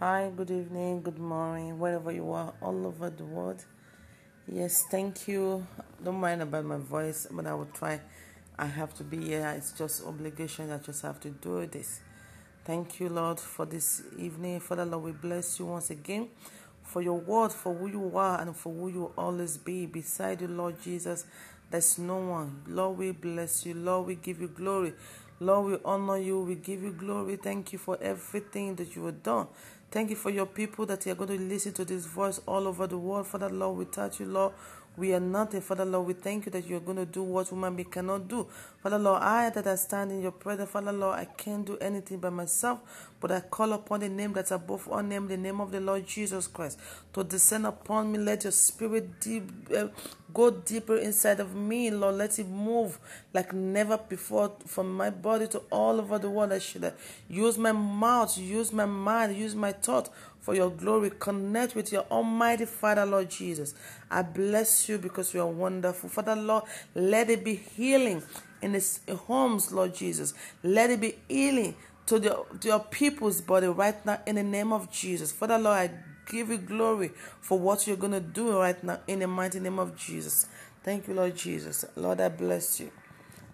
Hi, good evening, good morning, wherever you are, all over the world. Yes, thank you. Don't mind about my voice, but I will try. I have to be here. It's just obligation. I just have to do this. Thank you, Lord, for this evening. Father, Lord, we bless you once again for your word, for who you are, and for who you always be. Beside you, Lord Jesus, there's no one. Lord, we bless you. Lord, we give you glory. Lord, we honor you. We give you glory. Thank you for everything that you have done. Thank you for your people that you are going to listen to this voice all over the world. Father, Lord, we touch you, Lord. We are not nothing. Father, Lord, we thank you that you're going to do what woman we cannot do. Father, Lord, I that I stand in your presence, Father, Lord, I can't do anything by myself, but I call upon the name that's above all name, the name of the Lord Jesus Christ, to descend upon me. Let your spirit deep, uh, go deeper inside of me, Lord. Let it move like never before from my body to all over the world. I should use my mouth, use my mind, use my thought for your glory. Connect with your Almighty Father, Lord Jesus. I bless you because you are wonderful. Father, Lord, let it be healing in the homes, Lord Jesus. Let it be healing to, the, to your people's body right now in the name of Jesus. Father, Lord, I give you glory for what you're going to do right now in the mighty name of Jesus. Thank you, Lord Jesus. Lord, I bless you.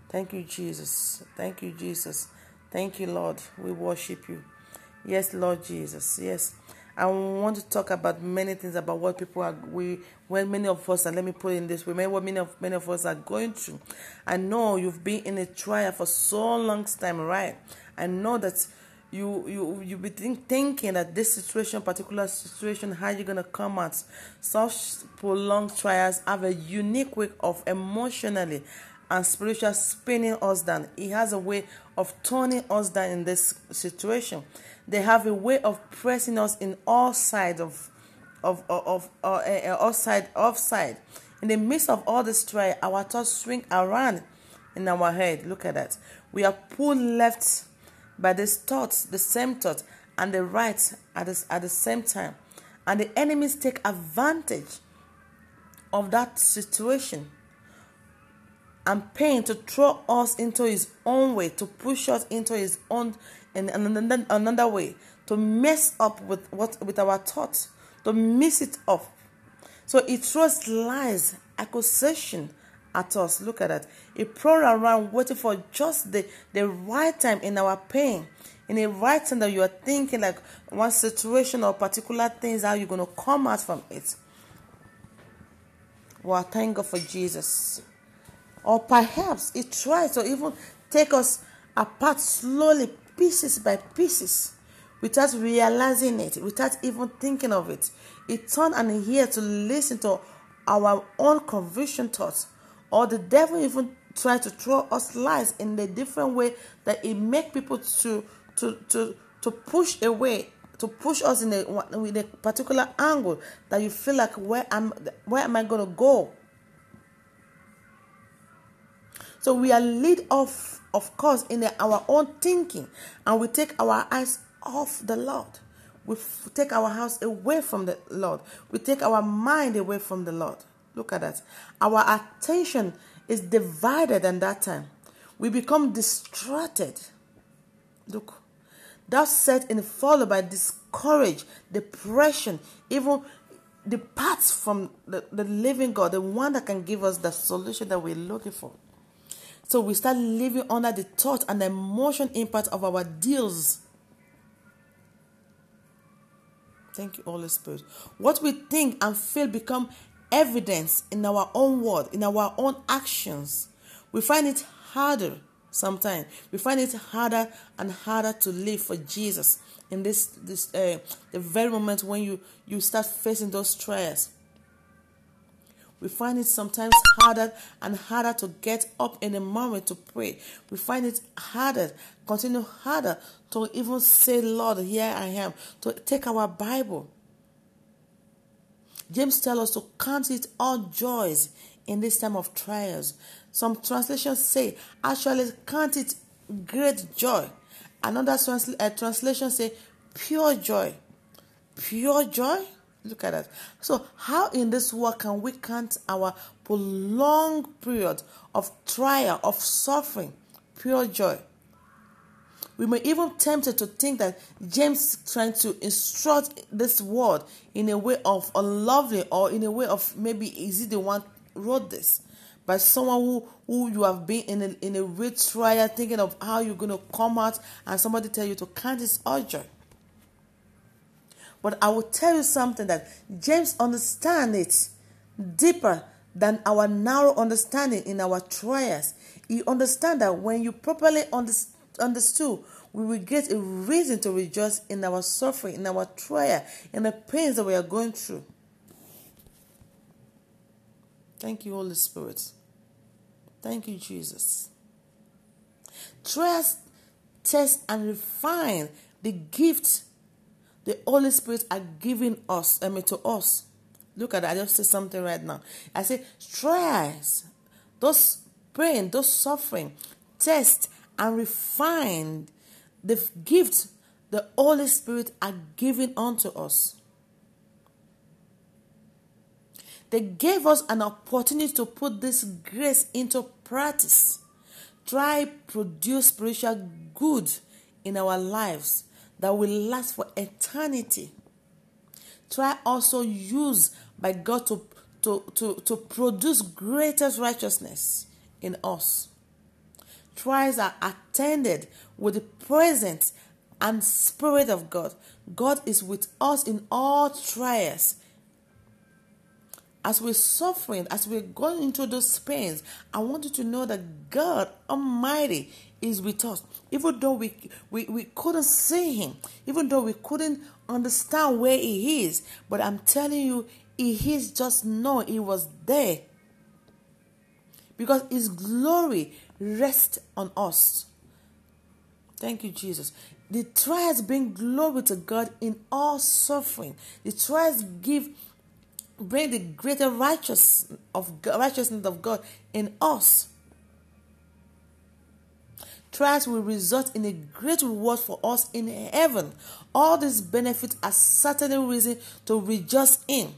Thank you, Jesus. Thank you, Jesus. Thank you, Lord. We worship you. Yes, Lord Jesus. Yes. I want to talk about many things about what people are we when many of us and let me put it in this way, what many of many of us are going through. I know you've been in a trial for so long time, right? I know that you you you be think, thinking that this situation, particular situation, how you're gonna come out. Such prolonged trials have a unique way of emotionally and spiritual spinning us down. He has a way of turning us down in this situation. They have a way of pressing us in all sides of of of, of uh, uh, all side offside. In the midst of all this trial, our thoughts swing around in our head. Look at that. We are pulled left by these thoughts, the same thought, and the right at the, at the same time. And the enemies take advantage of that situation and pain to throw us into his own way, to push us into his own and, another, another way, to mess up with what with our thoughts, to mix it up. So it throws lies, accusation at us. Look at that. It prowl around waiting for just the, the right time in our pain. In the right time that you are thinking like one situation or particular things, how you're gonna come out from it. Well, thank God for Jesus. Or perhaps it tries to even take us apart slowly, pieces by pieces, without realizing it, without even thinking of it. It turned an ear to listen to our own conviction thoughts, or the devil even try to throw us lies in a different way that it make people to to to to push away to push us in a with a particular angle that you feel like where am where am I going to go so we are lead off, of course, in our own thinking, and we take our eyes off the Lord. We take our house away from the Lord. We take our mind away from the Lord. Look at that. Our attention is divided in that time. We become distracted. Look. That's set in followed by discourage, depression, even departs from the, the living God, the one that can give us the solution that we're looking for. So we start living under the thought and emotion impact of our deals. Thank you, Holy Spirit. What we think and feel become evidence in our own word, in our own actions. We find it harder sometimes. We find it harder and harder to live for Jesus in this this uh, the very moment when you you start facing those trials we find it sometimes harder and harder to get up in the moment to pray. We find it harder, continue harder to even say, Lord, here I am, to take our Bible. James tells us to count it all joys in this time of trials. Some translations say, actually count it great joy. Another uh, translation say, pure joy. Pure joy? Look at that. So, how in this world can we count our prolonged period of trial, of suffering, pure joy? we may even tempted to think that James trying to instruct this word in a way of unlovely or in a way of maybe is he the one wrote this by someone who, who you have been in a, in a real trial thinking of how you're going to come out and somebody tell you to count his joy. But I will tell you something that James understands it deeper than our narrow understanding in our trials. He understand that when you properly understood, we will get a reason to rejoice in our suffering, in our trial, in the pains that we are going through. Thank you, Holy Spirit. Thank you, Jesus. Trust, test, and refine the gift the Holy Spirit are giving us, I mean, to us. Look at that. I just say something right now. I say, stress, those pain, those suffering, test and refine the gift the Holy Spirit are giving unto us. They gave us an opportunity to put this grace into practice. Try produce spiritual good in our lives that will last for eternity. Try also use by God to, to, to, to produce greatest righteousness in us. Trials are attended with the presence and spirit of God. God is with us in all trials as we're suffering, as we're going into those pains, I want you to know that God Almighty is with us. Even though we, we, we couldn't see Him, even though we couldn't understand where He is, but I'm telling you, He is just know He was there. Because His glory rests on us. Thank you, Jesus. The trials bring glory to God in all suffering. The trials give bring the greater righteous of righteousness of God in us. Trials will result in a great reward for us in heaven. All these benefits are certainly reason to rejoice in.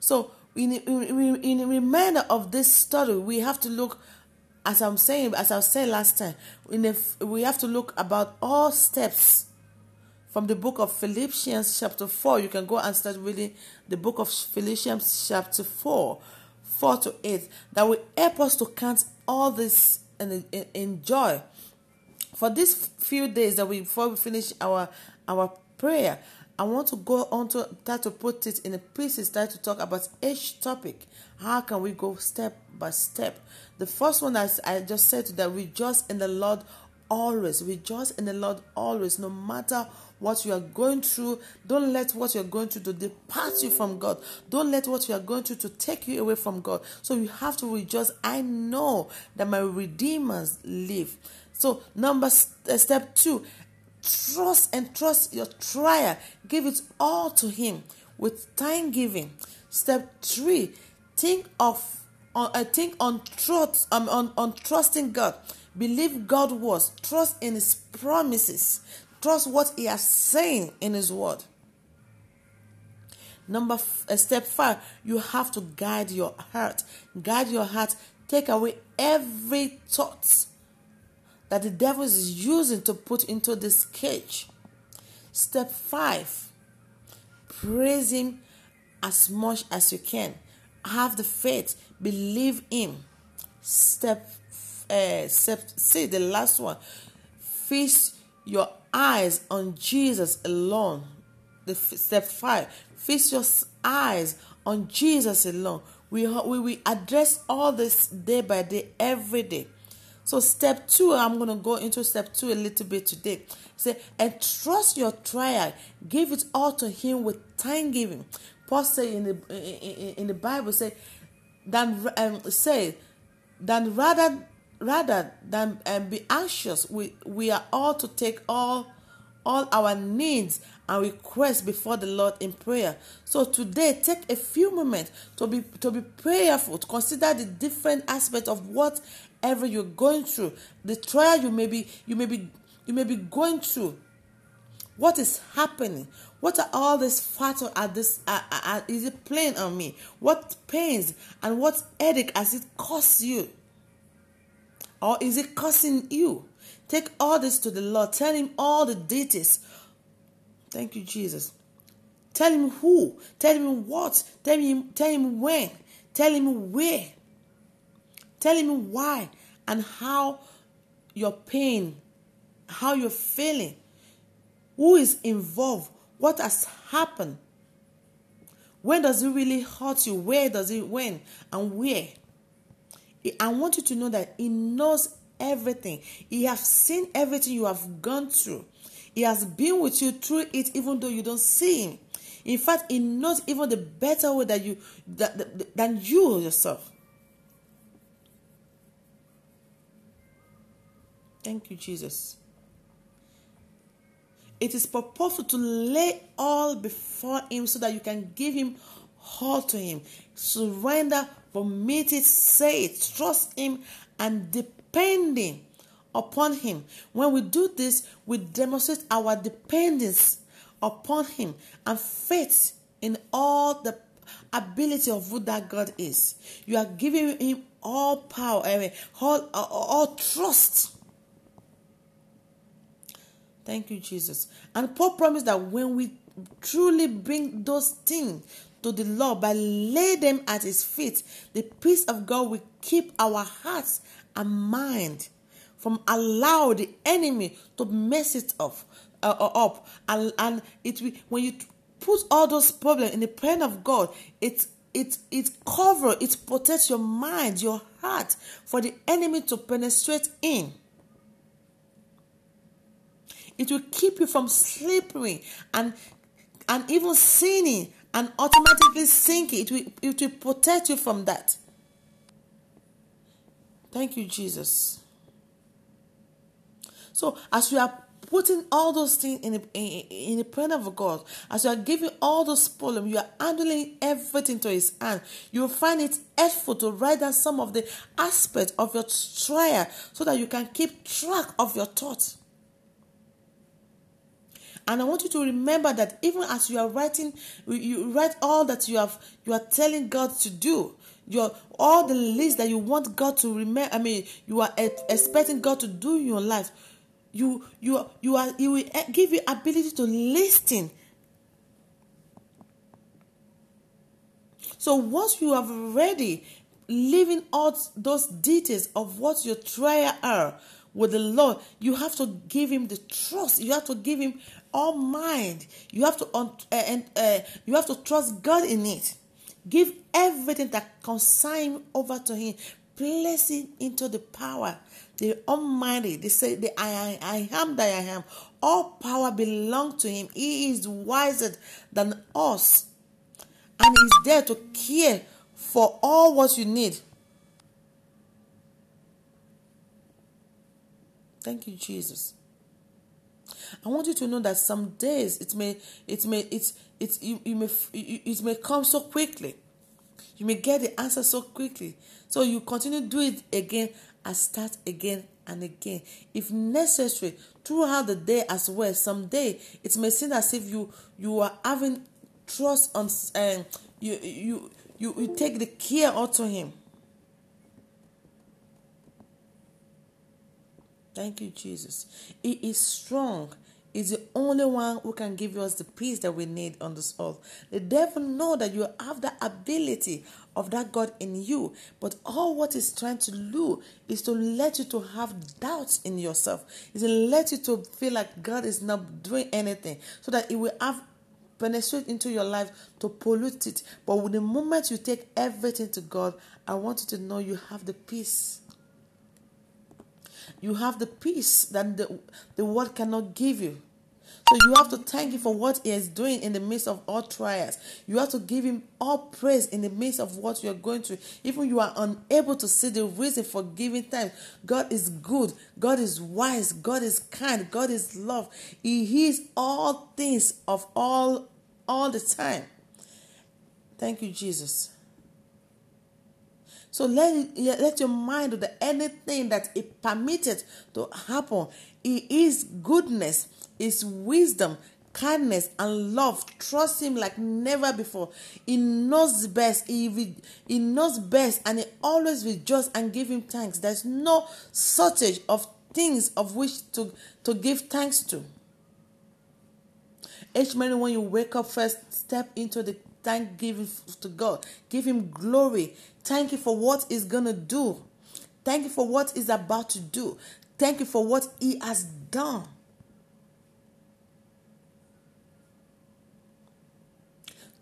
So, in, in, in reminder of this story, we have to look, as I'm saying, as I said last time, in a, we have to look about all steps from the book of Philippians, chapter 4. You can go and start reading the book of Philippians, chapter 4, 4 to 8, that will help us to count all this and enjoy. For these few days that we before we finish our our prayer, I want to go on to try to put it in a pieces, try to talk about each topic. How can we go step by step? The first one I, I just said that we rejoice in the Lord always. Rejoice in the Lord always, no matter what you are going through. Don't let what you're going through to depart you from God. Don't let what you are going through to take you away from God. So you have to rejoice. I know that my redeemers live. So number uh, step two, trust and trust your trial. Give it all to Him with thanksgiving. Step three, think of uh, I think on trust um, on, on trusting God. Believe God was. Trust in His promises. Trust what He has saying in His word. Number f- uh, step five, you have to guide your heart. Guide your heart. Take away every thought that the devil is using to put into this cage. Step five, praise Him as much as you can. Have the faith. Believe Him. Step, uh, step. See the last one. Feast your eyes on Jesus alone. The step five, fix your eyes on Jesus alone. We we we address all this day by day, every day. So step two, I'm gonna go into step two a little bit today. Say and trust your trial. Give it all to Him with thanksgiving. Paul say in the in, in the Bible say, than um, say, than rather rather than um, be anxious, we, we are all to take all all our needs and requests before the Lord in prayer. So today, take a few moments to be to be prayerful, to consider the different aspects of whatever you're going through, the trial you may be you may be you may be going through. What is happening? What are all these factors at this uh, uh, is it playing on me? What pains and what headache has it caused you? Or is it causing you? Take all this to the Lord. Tell him all the details. Thank you, Jesus. Tell him who. Tell him what. Tell him, tell him when. Tell him where. Tell him why and how your pain, how you're feeling, who is involved, what has happened. When does it really hurt you? Where does it when and where? I want you to know that He knows everything. He has seen everything you have gone through. He has been with you through it, even though you don't see Him. In fact, He knows even the better way that you that, that, than you yourself. Thank you, Jesus. It is purposeful to lay all before Him so that you can give Him all to Him. Surrender, permit it, say it, trust Him, and depending upon Him. When we do this, we demonstrate our dependence upon Him and faith in all the ability of who that God is. You are giving Him all power, I mean, all, all, all trust Thank you, Jesus. And Paul promised that when we truly bring those things to the Lord by lay them at his feet, the peace of God will keep our hearts and mind from allow the enemy to mess it up, uh, up. And, and it will, when you put all those problems in the plan of God, it it it cover, it protects your mind, your heart for the enemy to penetrate in. It will keep you from sleeping and and even sinning and automatically sink It will, it will protect you from that. Thank you, Jesus. So as we are putting all those things in the, in, in the prayer of God, as you are giving all those problems, you are handling everything to His hand. You will find it helpful to write down some of the aspects of your trial so that you can keep track of your thoughts. And I want you to remember that even as you are writing, you write all that you have you are telling God to do. Your all the list that you want God to remember. I mean, you are expecting God to do in your life. You you you are you will give you ability to listen. So once you have already living out those details of what your trial are with the Lord, you have to give Him the trust. You have to give Him all mind. You have to uh, and uh, you have to trust God in it. Give everything that consign over to Him. Place it into the power. The Almighty. They say the I, I am that I am. All power belongs to Him. He is wiser than us, and He's there to care for all what you need. Thank you, Jesus. I want you to know that some days it may it may it's it, you, you may it may come so quickly. You may get the answer so quickly. So you continue do it again and start again and again. If necessary, throughout the day as well. Someday it may seem as if you you are having trust on um, you you you you take the care onto him. Thank you, Jesus. He is strong He's the only one who can give us the peace that we need on this earth. The devil know that you have the ability of that God in you, but all what is trying to do is to let you to have doubts in yourself. Is to let you to feel like God is not doing anything, so that it will have penetrate into your life to pollute it. But with the moment you take everything to God, I want you to know you have the peace you have the peace that the, the world cannot give you. So you have to thank Him for what He is doing in the midst of all trials. You have to give Him all praise in the midst of what you are going through. Even you are unable to see the reason for giving thanks. God is good. God is wise. God is kind. God is love. He hears all things of all all the time. Thank you, Jesus. So let, let your mind do anything that is permitted to happen. It is goodness, is wisdom, kindness, and love. Trust Him like never before. He knows best. He, he knows best, and He always rejoice and give Him thanks. There's no shortage of things of which to, to give thanks to. Each morning when you wake up first, step into the thanksgiving to God. Give him glory. Thank you for what he's gonna do. Thank you for what he's about to do. Thank you for what he has done.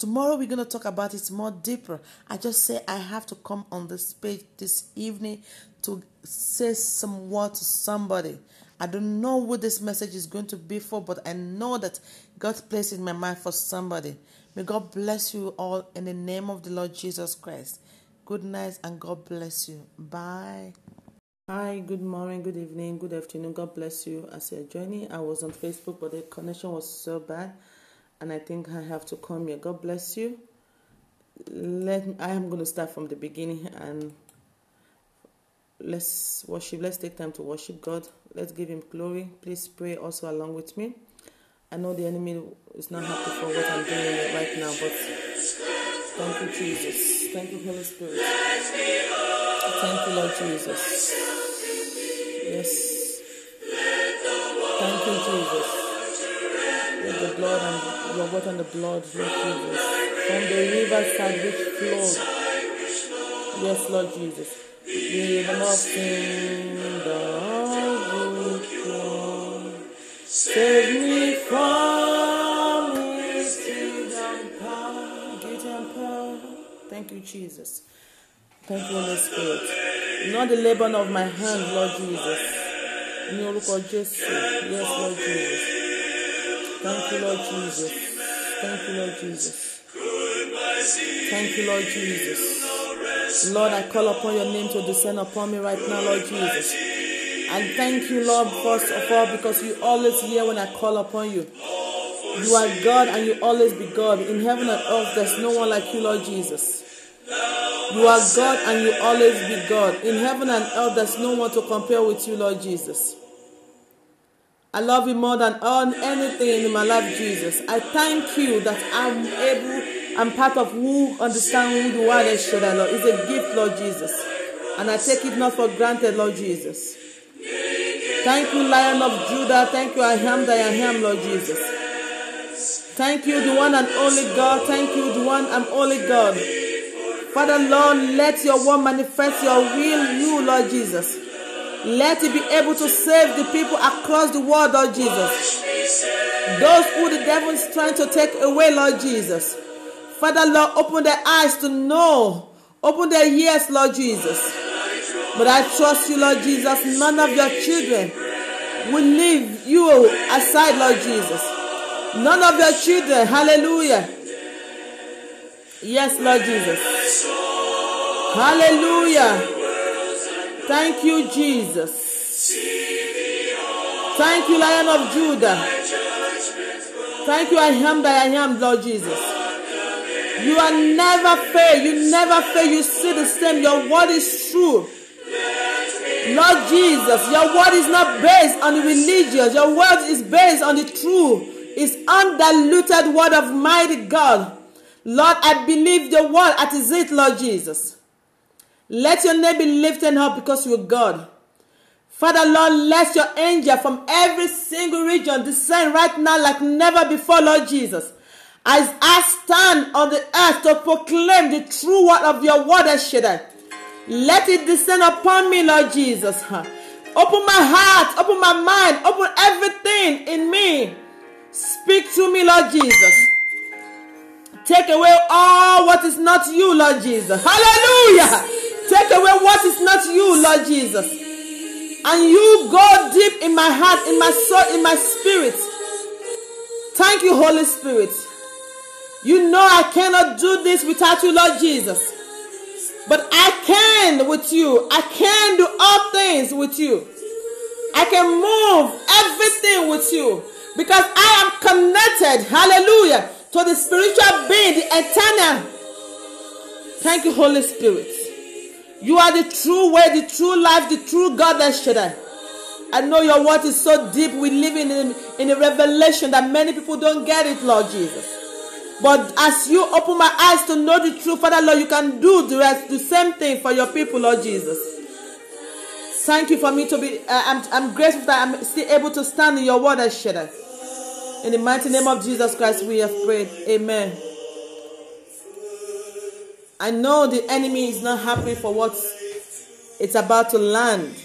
Tomorrow we're going to talk about it more deeper. I just say I have to come on this page this evening to say some word to somebody. I don't know what this message is going to be for, but I know that God placed in my mind for somebody. May God bless you all in the name of the Lord Jesus Christ. Good night and God bless you. Bye. Hi, good morning, good evening, good afternoon. God bless you as you're joining. I was on Facebook, but the connection was so bad and I think I have to come here. God bless you. Let I am going to start from the beginning and let's worship. Let's take time to worship God. Let's give Him glory. Please pray also along with me. I know the enemy is not happy for what I'm doing right now, but thank you, Jesus. Thank you, Holy Spirit. Thank you, Lord Jesus. Yes. Thank you, Jesus with the blood and your water and the blood, Lord Jesus. From the riverside which flowed. Yes, Lord Jesus. We With nothing the Save me Thank you, Jesus. Thank you, Holy Spirit. Not the labor of my hands, Lord Jesus. Ní orúkọ Jésù. Yes, Lord Jesus. Thank you, Lord Jesus. Thank you, Lord Jesus. Thank you, Lord Jesus. Lord, I call upon your name to descend upon me right now, Lord Jesus. And thank you, Lord, first of all, because you always hear when I call upon you. You are God and you always be God. In heaven and earth, there's no one like you, Lord Jesus. You are God and you always be God. In heaven and earth, there's no one to compare with you, Lord Jesus. I love you more than all anything in my life, Jesus. I thank you that I'm able, I'm part of who understand who you are, Shaddai, Lord. It's a gift, Lord Jesus. And I take it not for granted, Lord Jesus. Thank you, Lion of Judah. Thank you, I am that I am, Lord Jesus. Thank you, the one and only God. Thank you, the one and only God. Father, Lord, let your word manifest your will, you, Lord Jesus. Let it be able to save the people across the world, Lord Jesus. Those who the devil is trying to take away, Lord Jesus. Father, Lord, open their eyes to know. Open their ears, Lord Jesus. But I trust you, Lord Jesus. None of your children will leave you aside, Lord Jesus. None of your children, hallelujah. Yes, Lord Jesus. Hallelujah. Thank you, Jesus. Thank you, Lion of Judah. Thank you, I am that I am, Lord Jesus. You are never fail. You never fail. You see the same. Your word is true. Lord Jesus, your word is not based on religious. Your word is based on the true. It's undiluted word of mighty God. Lord, I believe the word as it, Lord Jesus. Let your name be lifted up because you are God. Father, Lord, let your angel from every single region descend right now like never before, Lord Jesus. As I stand on the earth to proclaim the true word of your word, Shaddai. Let it descend upon me, Lord Jesus. Open my heart, open my mind, open everything in me. Speak to me, Lord Jesus. Take away all what is not you, Lord Jesus. Hallelujah. Take away what is not you, Lord Jesus. And you go deep in my heart, in my soul, in my spirit. Thank you, Holy Spirit. You know I cannot do this without you, Lord Jesus. But I can with you. I can do all things with you. I can move everything with you because I am connected, hallelujah, to the spiritual being, the eternal. Thank you, Holy Spirit. You are the true way, the true life, the true God that Shaddai. I I know your word is so deep. We live in, in a revelation that many people don't get it, Lord Jesus. But as you open my eyes to know the truth, Father Lord, you can do the rest, the same thing for your people, Lord Jesus. Thank you for me to be. Uh, I'm, I'm grateful that I'm still able to stand in your word, Shaddai. In the mighty name of Jesus Christ, we have prayed. Amen. I know the enemy is not happy for what it's about to land.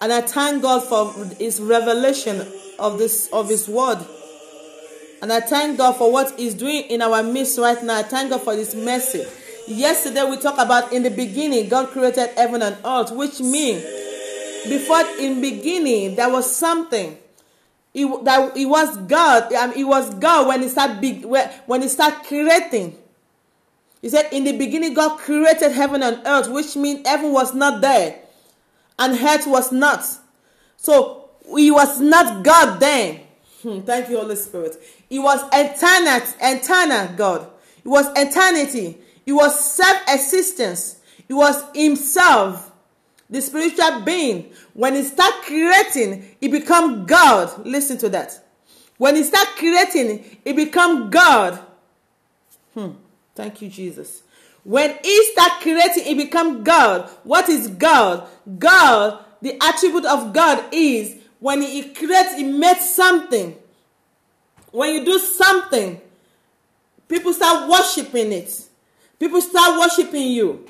And I thank God for his revelation of this of his word. And I thank God for what he's doing in our midst right now. I thank God for this mercy. Yesterday we talked about in the beginning God created heaven and earth, which means before in beginning there was something. It, that it was God. Um, it was God when he started big when he started creating. He said, In the beginning, God created heaven and earth, which means heaven was not there and earth was not. So he was not God then. Hmm, thank you, Holy Spirit. He was eternal, eternal God. It was eternity. It was self-existence. It was himself, the spiritual being. When he start creating, he become God. Listen to that. When he start creating, he become God. Hmm. Thank you, Jesus. When he start creating, he become God. What is God? God, the attribute of God is when he creates, he makes something. When you do something, people start worshiping it. People start worshiping you.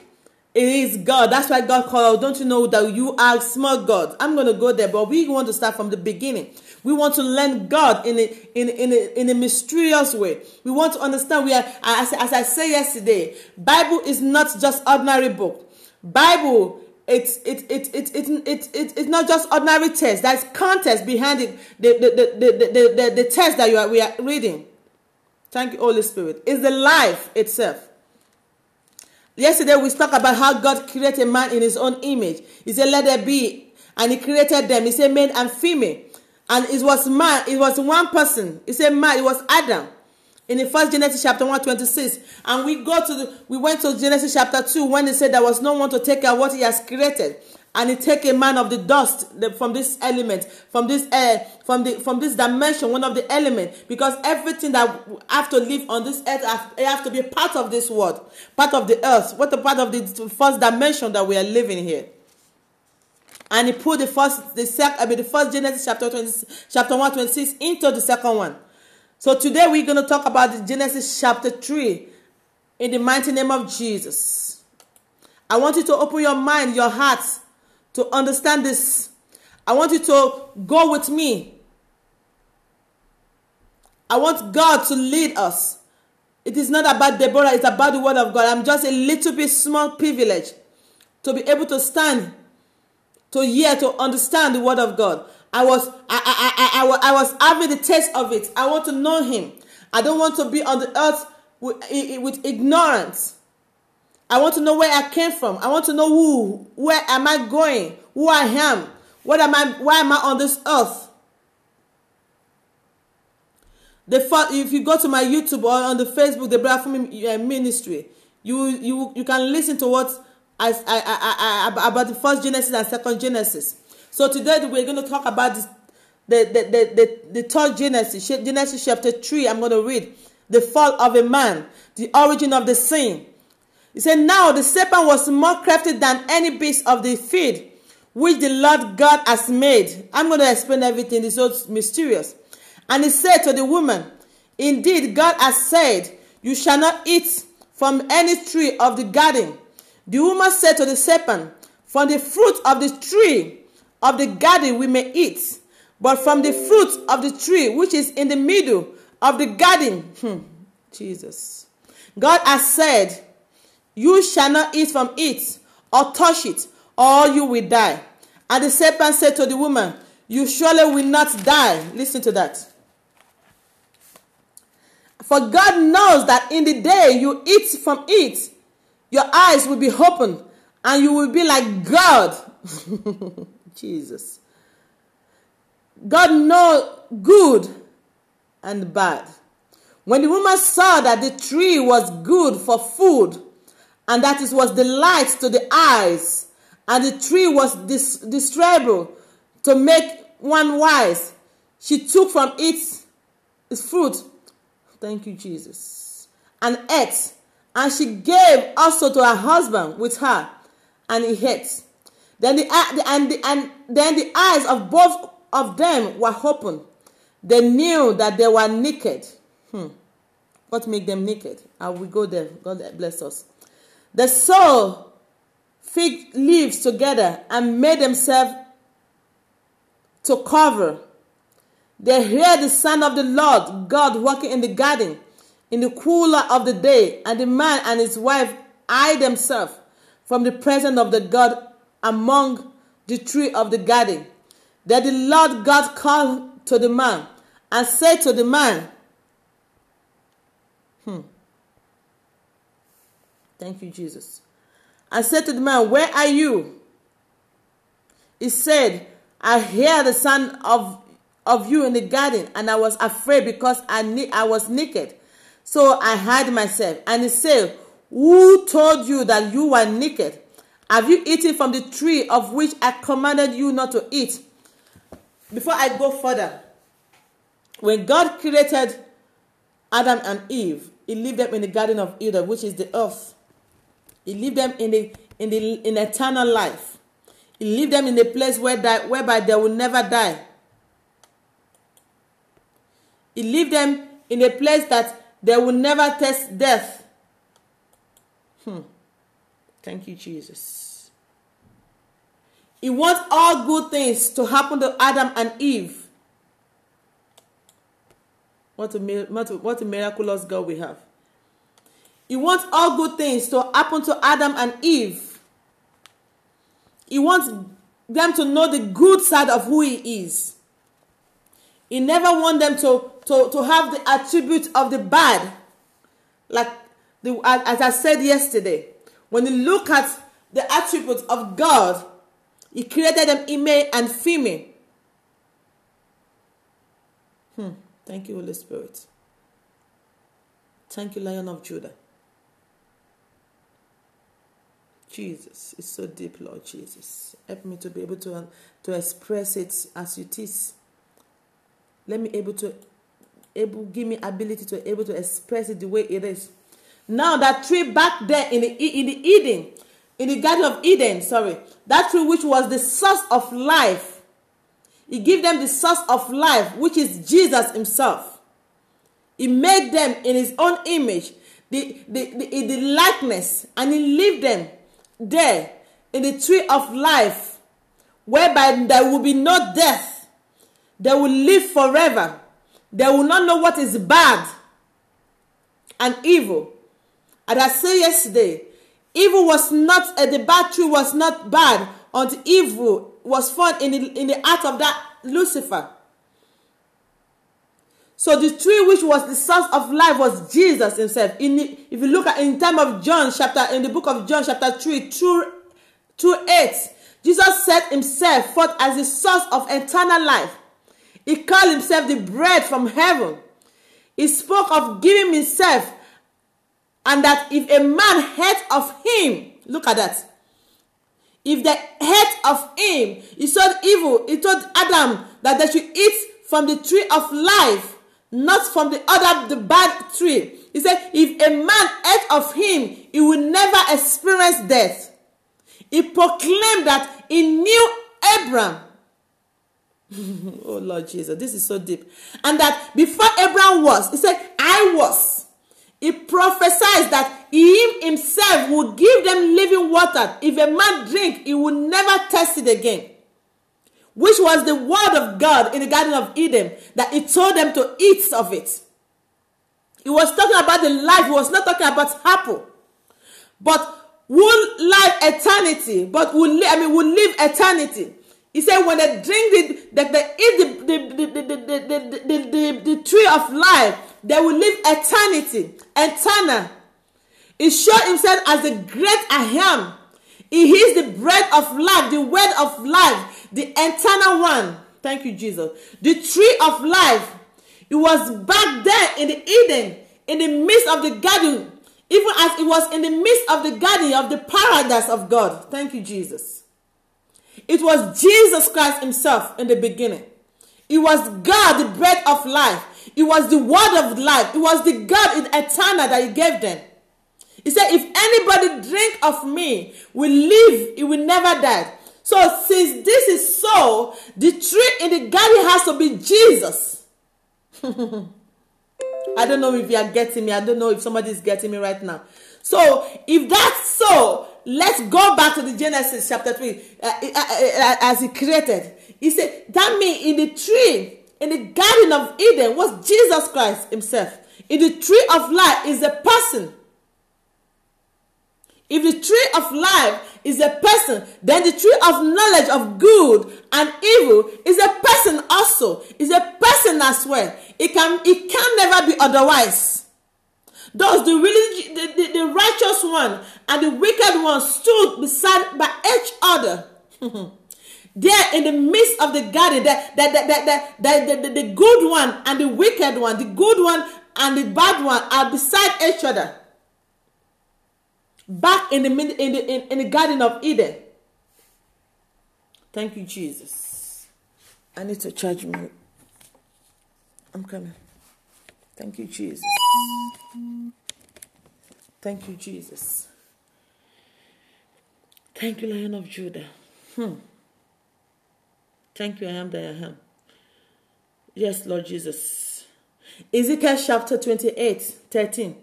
It is God. That's why God called. Don't you know that you are small God? I'm going to go there, but we want to start from the beginning. We want to learn God in a, in, in, a, in a mysterious way. We want to understand we are, as, as I said yesterday, Bible is not just ordinary book. Bible it's it it it it it, it, it's not just ordinary text. There's context behind it. The the the the the, the, the text that you are we are reading. Thank you, Holy Spirit. It's the life itself. Yesterday we talked about how God created man in his own image. He said, Let there be. And he created them. He said, male and female. And it was man, it was one person. He said, man, it was Adam. In the first Genesis chapter 126. And we go to the, we went to Genesis chapter 2 when he said there was no one to take care of what he has created and he take a man of the dust the, from this element from this air from the from this dimension one of the element because everything that have to live on this earth have, have to be part of this world part of the earth. What a part of the first dimension that we are living here. And he put the first the second I mean the first Genesis chapter 20 chapter 126 into the second one. So today we're going to talk about the Genesis chapter 3 in the mighty name of Jesus. I want you to open your mind your hearts to understand this. I want you to go with me. I want God to lead us. It is not about Deborah, it's about the word of God. I'm just a little bit small privilege to be able to stand, to hear, to understand the word of God. I was I, I, I, I, I was having the taste of it. I want to know him. I don't want to be on the earth with, with ignorance. I want to know where I came from. I want to know who, where am I going, who I am, what am I, why am I on this earth? The first, if you go to my YouTube or on the Facebook, the Brother uh, Ministry, you you you can listen to what I, I, I, I, about the first Genesis and second Genesis. So today we're going to talk about this, the, the, the, the, the third Genesis, Genesis chapter 3. I'm going to read the fall of a man, the origin of the sin, he said, Now the serpent was more crafty than any beast of the field which the Lord God has made. I'm going to explain everything. It's so mysterious. And he said to the woman, Indeed, God has said, You shall not eat from any tree of the garden. The woman said to the serpent, From the fruit of the tree of the garden we may eat, but from the fruit of the tree which is in the middle of the garden, hmm, Jesus. God has said, you shall not eat from it, or touch it, or you will die. And the serpent said to the woman, You surely will not die. Listen to that. For God knows that in the day you eat from it, your eyes will be opened, and you will be like God. Jesus. God knows good and bad. When the woman saw that the tree was good for food, and that it was the light to the eyes, and the tree was dis- desirable to make one wise. She took from it its fruit. Thank you, Jesus. And ate. And she gave also to her husband with her, and he ate. Then the, and, the, and then the eyes of both of them were opened. They knew that they were naked. Hmm. What make them naked? I will go there. God bless us. They sewed fig leaves together and made themselves to cover. They heard the sound of the Lord God walking in the garden in the cooler of the day, and the man and his wife hid themselves from the presence of the God among the tree of the garden. Then the Lord God called to the man and said to the man, Thank you, Jesus. I said to the man, Where are you? He said, I hear the sound of, of you in the garden, and I was afraid because I, I was naked. So I hid myself. And he said, Who told you that you were naked? Have you eaten from the tree of which I commanded you not to eat? Before I go further, when God created Adam and Eve, He left them in the Garden of Eden, which is the earth. He left them in the in the in eternal life. He left them in a place where die, whereby they will never die. He left them in a place that they will never taste death. Hmm. Thank you, Jesus. He wants all good things to happen to Adam and Eve. What a, what a, what a miraculous God we have. He wants all good things to happen to Adam and Eve. He wants them to know the good side of who he is. He never wants them to, to, to have the attribute of the bad. Like the, as I said yesterday, when you look at the attributes of God, He created them male and female. Hmm. Thank you, Holy Spirit. Thank you, Lion of Judah. Jesus, it's so deep, Lord Jesus. Help me to be able to, to express it as it is. Let me able to able give me ability to able to express it the way it is. Now that tree back there in the in the Eden, in the Garden of Eden, sorry, that tree which was the source of life, he gave them the source of life, which is Jesus Himself. He made them in His own image, the the, the, the likeness, and He left them there in the tree of life, whereby there will be no death. They will live forever. They will not know what is bad and evil. And I said yesterday, evil was not, uh, the bad tree was not bad until evil was found in the, in the heart of that Lucifer. So the tree which was the source of life was Jesus himself. In the, if you look at in time of John chapter, in the book of John chapter 3, 2, 2 8, Jesus set himself forth as the source of eternal life. He called himself the bread from heaven. He spoke of giving himself and that if a man hate of him, look at that. If the hate of him, he saw evil, he told Adam that they should eat from the tree of life, not from the other, the bad tree. He said, if a man hate of him, he will never experience death. He proclaimed that he knew Abraham. oh Lord Jesus, this is so deep. And that before Abraham was, he said, I was. He prophesied that he himself will give them living water. If a man drink, he will never test it again. Which was the word of God in the Garden of Eden that he told them to eat of it. He was talking about the life. He was not talking about apple. But will live eternity. But will li- I mean will live eternity. He said when they drink the that they eat the the, the, the, the, the, the, the, tree of life, they will live eternity, eternal. He showed himself as the great I am. He is the bread of life, the word of life, the eternal one. Thank you, Jesus. The tree of life. It was back there in the Eden, in the midst of the garden, even as it was in the midst of the garden of the paradise of God. Thank you, Jesus. It was Jesus Christ Himself in the beginning. It was God, the bread of life. It was the word of life. It was the God in eternal that he gave them. He said, if anybody drink of me will live, he will never die. So, since this is so, the tree in the garden has to be Jesus. I don't know if you are getting me. I don't know if somebody is getting me right now. So, if that's so, let's go back to the Genesis chapter 3 uh, uh, uh, as he created. He said, That means in the tree, in the Garden of Eden, was Jesus Christ Himself. In the tree of life is a person. If the tree of life is a person, then the tree of knowledge of good and evil is a person also. Is a person as well. It can it can never be otherwise. Thus the the, the, the righteous one and the wicked one stood beside by each other. there in the midst of the garden, the, the, the, the, the, the, the good one and the wicked one, the good one and the bad one are beside each other back in the in the in, in the garden of eden. Thank you jesus. I need to charge my i'm coming. Thank you jesus. Thank you jesus. Thank you lion of judah. Hmm. thank you i am that i am. Yes lord jesus. Ezekiel chapter 28 13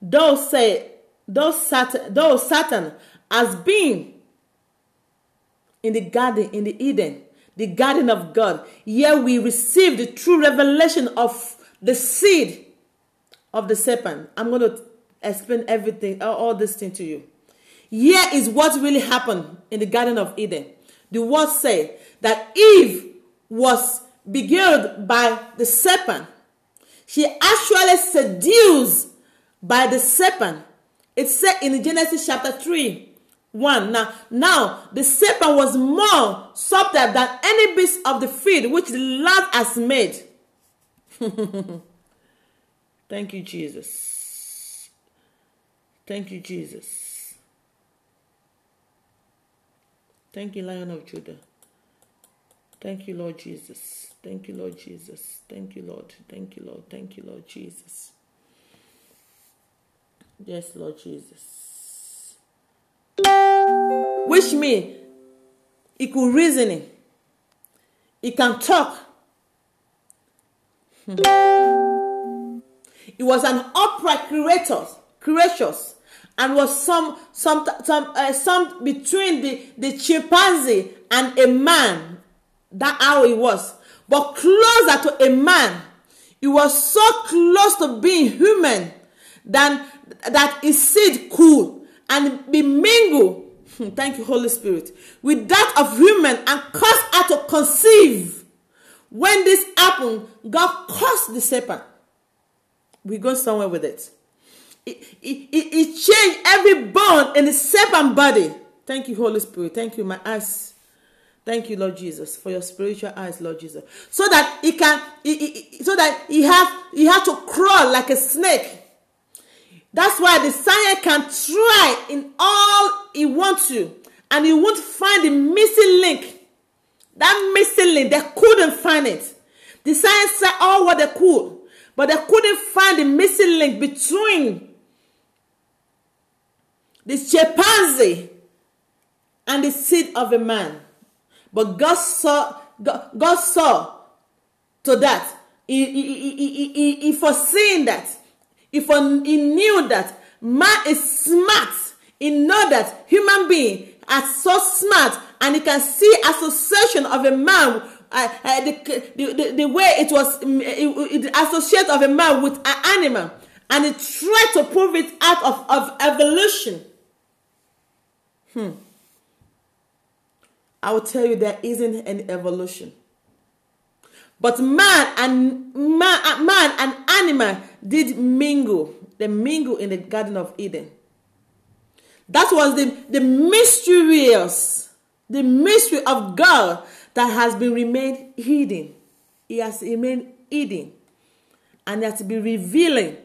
those say though Satan, though Satan has been in the garden, in the Eden, the garden of God, here we receive the true revelation of the seed of the serpent. I'm going to explain everything, all this thing to you. Here is what really happened in the Garden of Eden. The word say that Eve was beguiled by the serpent. She actually seduced by the serpent it said in Genesis chapter 3, 1. Now, now the serpent was more subtle than any beast of the field which the Lord has made. Thank you, Jesus. Thank you, Jesus. Thank you, Lion of Judah. Thank you, Lord Jesus. Thank you, Lord Jesus. Thank you, Lord. Thank you, Lord. Thank you, Lord Jesus. Yes, Lord Jesus. Which means he could reason He can talk. Hmm. He was an upright creator, creatures, and was some some some uh, some between the the chimpanzee and a man. That how he was, but closer to a man. He was so close to being human than that his seed could and be mingled, hmm, thank you, Holy Spirit, with that of human and cause her to conceive. When this happened, God caused the serpent. We go somewhere with it. It, it, it, it changed every bone in the serpent body. Thank you, Holy Spirit. Thank you, my eyes. Thank you, Lord Jesus, for your spiritual eyes, Lord Jesus. So that he can, he, he, so that he have, he had to crawl like a snake that's why the science can try in all he wants to, and he won't find the missing link. That missing link, they couldn't find it. The science said all what they could, but they couldn't find the missing link between the chimpanzee and the seed of a man. But God saw, God, God saw to that. He, he, he, he, he, he foreseen that if he knew that man is smart, he know that human being are so smart and he can see association of a man uh, uh, the, the, the, the, way it was um, associate of a man with an animal and he tried to prove it out of, of evolution. Hmm. I will tell you there isn't any evolution. But man and man, man and animal did mingle. They mingle in the Garden of Eden. That was the, the mysterious, the mystery of God that has been remained hidden. He has remained hidden. And has to be revealing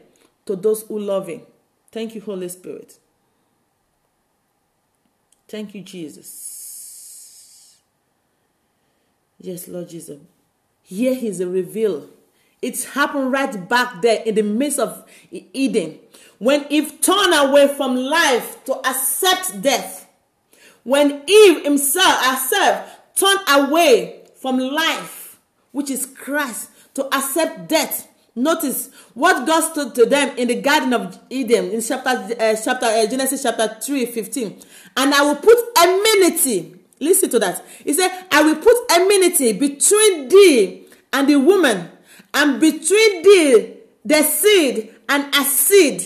to those who love him. Thank you, Holy Spirit. Thank you, Jesus. Yes, Lord Jesus. Here he's a reveal. It's happened right back there in the midst of Eden. When Eve turned away from life to accept death. when Eve himself herself turned away from life, which is Christ, to accept death. Notice what God stood to them in the Garden of Eden in chapter, uh, chapter uh, Genesis chapter 3, 15. And I will put enmity. Listen to that. He said, I will put enmity between thee and the woman, and between thee, the seed, and a seed.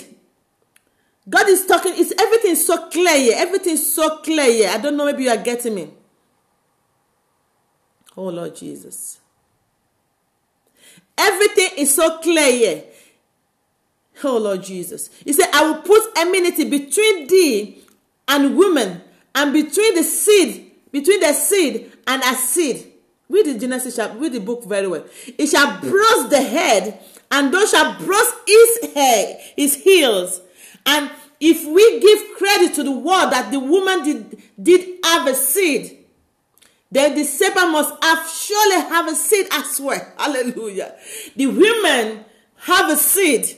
God is talking, it's everything so clear here. Everything so clear here. I don't know, maybe you are getting me. Oh Lord Jesus. Everything is so clear here. Oh Lord Jesus. He said, I will put enmity between thee and women, and between the seed, between the seed and a seed. Read the Genesis chapter, read the book very well. It shall bruise the head, and thou shall bruise his head, his heels. And if we give credit to the word that the woman did, did have a seed, then the serpent must have surely have a seed as well. Hallelujah. The women have a seed.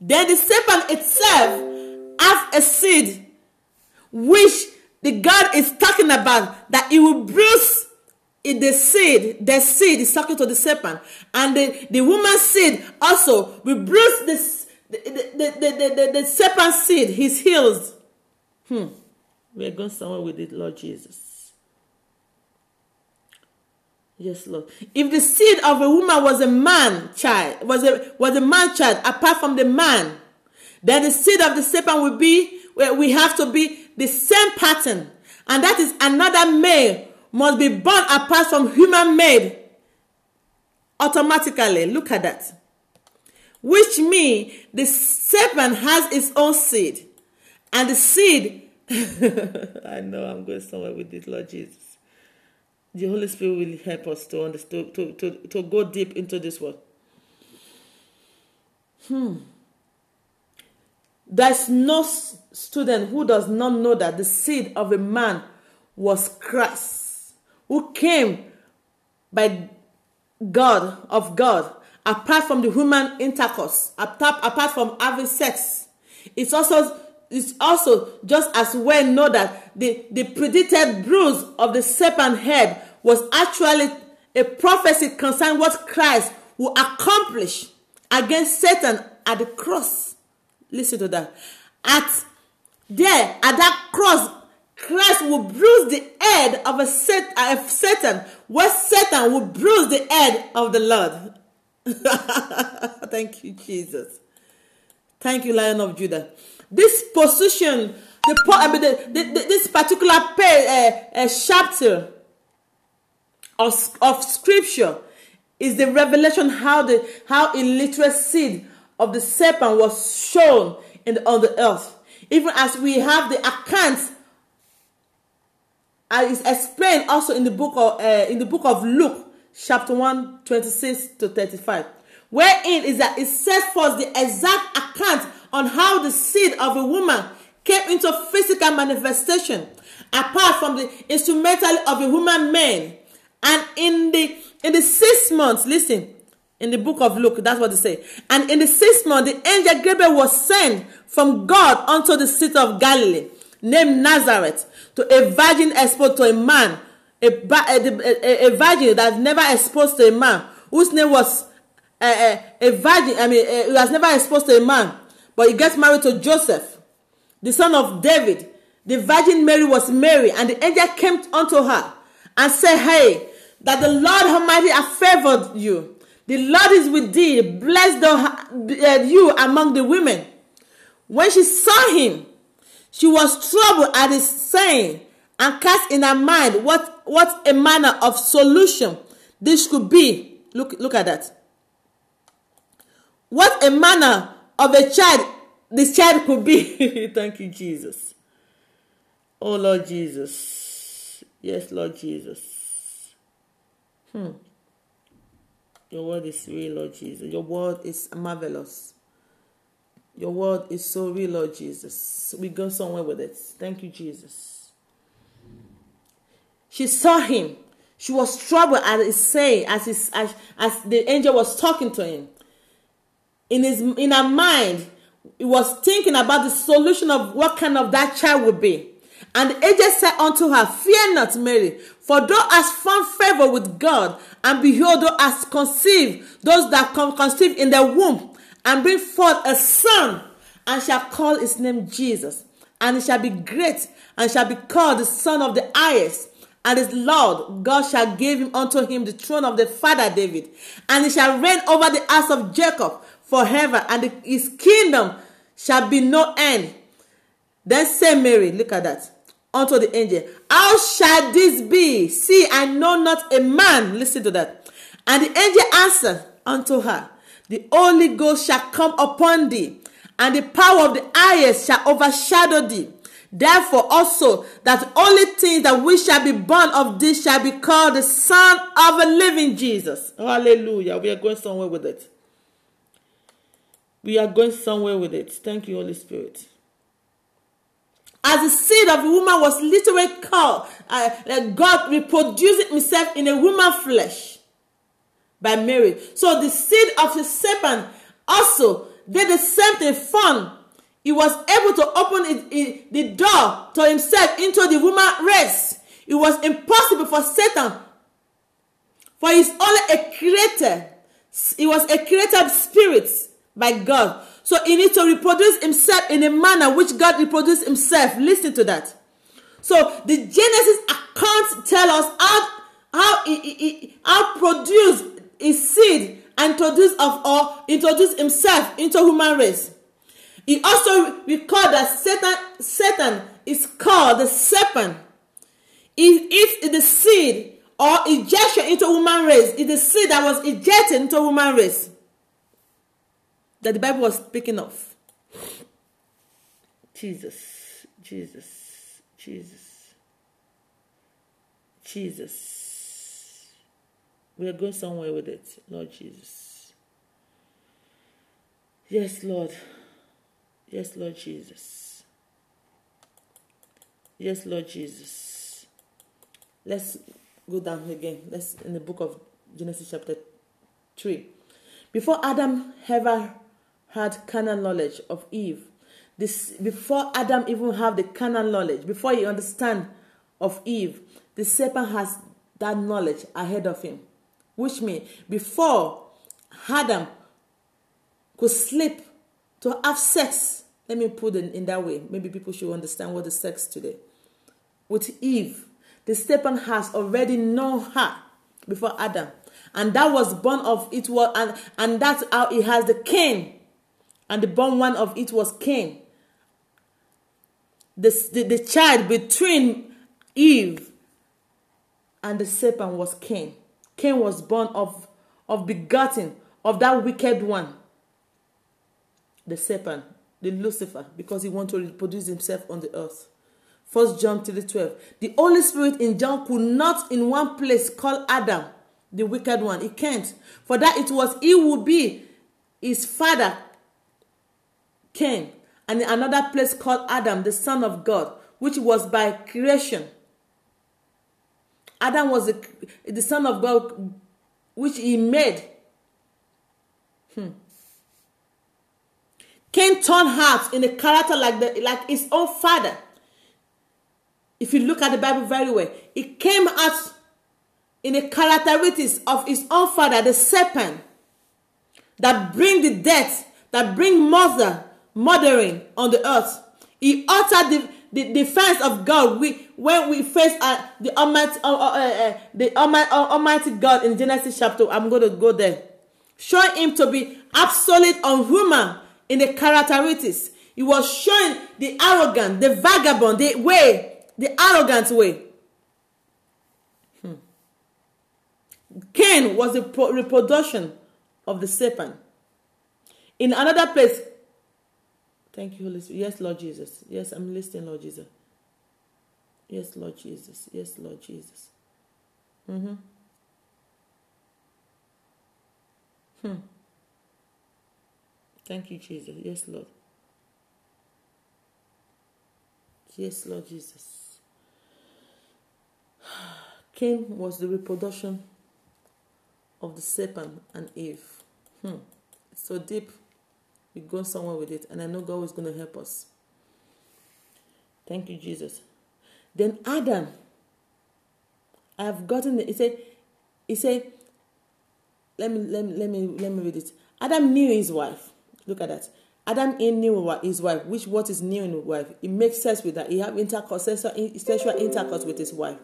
Then the serpent itself have a seed which the God is talking about that it will bruise the seed, the seed is talking to the serpent, and the, the woman's seed also will bruise the, the, the, the, the, the, the serpent's seed, his heels. Hmm. We're going somewhere with it, Lord Jesus. Yes, Lord. If the seed of a woman was a man child, was a was a man child, apart from the man, then the seed of the serpent will be where we have to be the same pattern, and that is another male must be born apart from human made automatically. Look at that. Which means the serpent has its own seed, and the seed. I know I'm going somewhere with this, Lord Jesus the Holy Spirit will help us to understand, to, to, to go deep into this word. Hmm. There's no student who does not know that the seed of a man was Christ, who came by God of God, apart from the human intercourse, apart, apart from having sex. It's also it's also just as well know that the, the predicted bruise of the serpent head was actually a prophecy concerning what Christ will accomplish against Satan at the cross. Listen to that. At there, at that cross, Christ will bruise the head of a Satan, where Satan will bruise the head of the Lord. Thank you, Jesus. Thank you, Lion of Judah. This position, the, the, the, the this particular uh, uh, chapter of, of scripture is the revelation how the how illiterate seed of the serpent was shown in the, on the earth even as we have the accounts and it's explained also in the book of uh, in the book of luke chapter 1 26 to 35 wherein is that it sets forth the exact account on how the seed of a woman came into physical manifestation apart from the instrumental of a human man and in the in the six months, listen, in the book of Luke, that's what they say. And in the sixth month, the angel Gabriel was sent from God unto the city of Galilee, named Nazareth, to a virgin exposed to a man, a, a, a, a virgin that never exposed to a man, whose name was a, a, a virgin, I mean, he was never exposed to a man, but he gets married to Joseph, the son of David. The virgin Mary was Mary, and the angel came unto her and said, Hey, that the Lord Almighty has favored you. The Lord is with thee. Blessed uh, you among the women. When she saw him, she was troubled at his saying and cast in her mind what, what a manner of solution this could be. Look, look at that. What a manner of a child this child could be. Thank you, Jesus. Oh, Lord Jesus. Yes, Lord Jesus. Hmm. Your word is real, Lord Jesus. Your word is marvelous. Your word is so real, Lord Jesus. We go somewhere with it. Thank you, Jesus. She saw him. She was troubled at his saying, as, his, as, as the angel was talking to him. In, his, in her mind, he was thinking about the solution of what kind of that child would be. And the angel said unto her, Fear not, Mary, for thou hast found favor with God, and behold, thou hast conceived those that come conceive in the womb, and bring forth a son, and shall call his name Jesus. And he shall be great, and shall be called the Son of the Highest. And his Lord God shall give him unto him the throne of the father David, and he shall reign over the house of Jacob forever, and his kingdom shall be no end. Then said Mary, look at that unto the angel, How shall this be? See, I know not a man. Listen to that. And the angel answered unto her, The Holy Ghost shall come upon thee, and the power of the highest shall overshadow thee. Therefore also that only things that we shall be born of this shall be called the Son of a living Jesus. Hallelujah. We are going somewhere with it. We are going somewhere with it. Thank you, Holy Spirit as the seed of a woman was literally called, uh, God reproduced himself in a woman flesh by Mary. So the seed of the serpent also did the same thing. Fun. He was able to open it, it, the door to himself into the woman race. It was impossible for Satan, for he's only a creator. He was a created spirit by God. So he needs to reproduce himself in a manner which God reproduced himself. Listen to that. So the Genesis account tell us how how he, he, he how produce and introduce of or introduce himself into human race. He also record that Satan Satan is called the serpent. He is the seed or ejection into human race. Is the seed that was ejected into human race that the Bible was speaking of. Jesus, Jesus, Jesus, Jesus. We are going somewhere with it, Lord Jesus. Yes, Lord. Yes, Lord Jesus. Yes, Lord Jesus. Let's go down again. Let's in the book of Genesis chapter 3. Before Adam ever had carnal knowledge of Eve. This before Adam even have the carnal knowledge, before he understand of Eve, the serpent has that knowledge ahead of him. Which means before Adam could sleep to have sex, let me put it in that way. Maybe people should understand what is sex today. With Eve, the serpent has already known her before Adam. And that was born of it was and, and that's how he has the Cain and the born one of it was Cain. The, the, the child between Eve and the serpent was Cain. Cain was born of, of begotten of that wicked one, the serpent, the Lucifer, because he wanted to reproduce himself on the earth. First John 3 12. The Holy Spirit in John could not in one place call Adam the wicked one. He can't. For that it was he would be his father Cain, and in another place called Adam, the son of God, which was by creation. Adam was the, the son of God, which he made. Hmm. Cain turned in a character like the like his own father. If you look at the Bible very well, he came out in a characteristics of his own father, the serpent, that bring the death, that bring mother, murdering on the earth. He uttered the, the defense of God we, when we face uh, the Almighty, uh, uh, uh, the Almighty, uh, Almighty God in Genesis chapter. I'm going to go there. Showing him to be absolute unhuman in the characteristics. He was showing the arrogant, the vagabond, the way, the arrogant way. Hmm. Cain was the reproduction of the serpent. In another place, Thank you, Holy Spirit. Yes, Lord Jesus. Yes, I'm listening, Lord Jesus. Yes, Lord Jesus. Yes, Lord Jesus. Mm-hmm. Hmm. Thank you, Jesus. Yes, Lord. Yes, Lord Jesus. Cain was the reproduction of the serpent and Eve. Hmm. So deep we go somewhere with it, and I know God is going to help us. Thank you, Jesus. Then Adam, I have gotten it. He said, he said, let me let me let me let me read it. Adam knew his wife. Look at that. Adam knew his wife, which what is new in his wife. He makes sex with her. He have intercourse, sexual intercourse with his wife.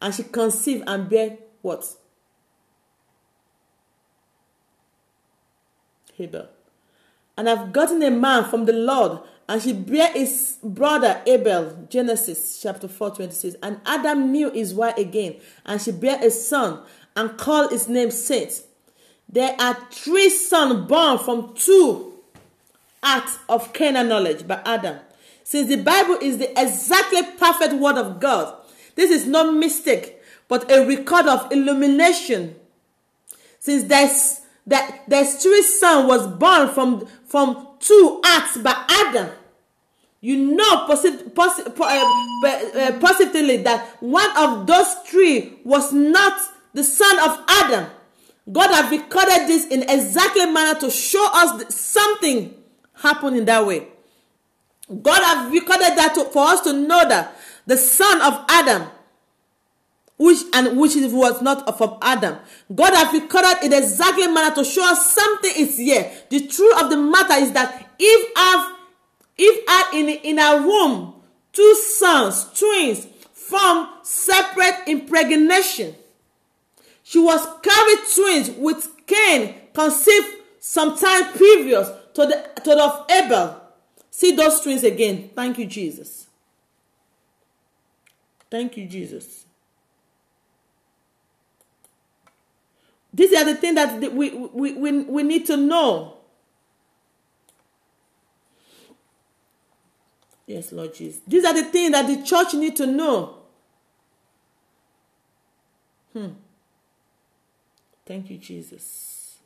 And she conceived and bear what? Abel. And I've gotten a man from the Lord, and she bare his brother Abel. Genesis chapter 4, 26. And Adam knew his wife again, and she bare a son, and called his name Seth. There are three sons born from two acts of carnal knowledge by Adam. Since the Bible is the exactly perfect word of God, this is no mistake, but a record of illumination. Since there's that there's three son was born from from two acts by Adam. You know posit, posit, uh, uh, positively that one of those three was not the son of Adam. God has recorded this in exactly manner to show us something happened in that way. God has recorded that to, for us to know that the son of Adam, which and which was not from Adam, God has recorded in exactly manner to show us something is here. The truth of the matter is that if I've if I in in a womb two sons, twins, from separate impregnation She was carried twins with Cain conceived sometime previous to the to the of Abel. See those twins again. Thank you, Jesus. Thank you, Jesus. These are the things that we, we, we, we need to know. Yes, Lord Jesus. These are the things that the church need to know. Hmm. Thank you, Jesus.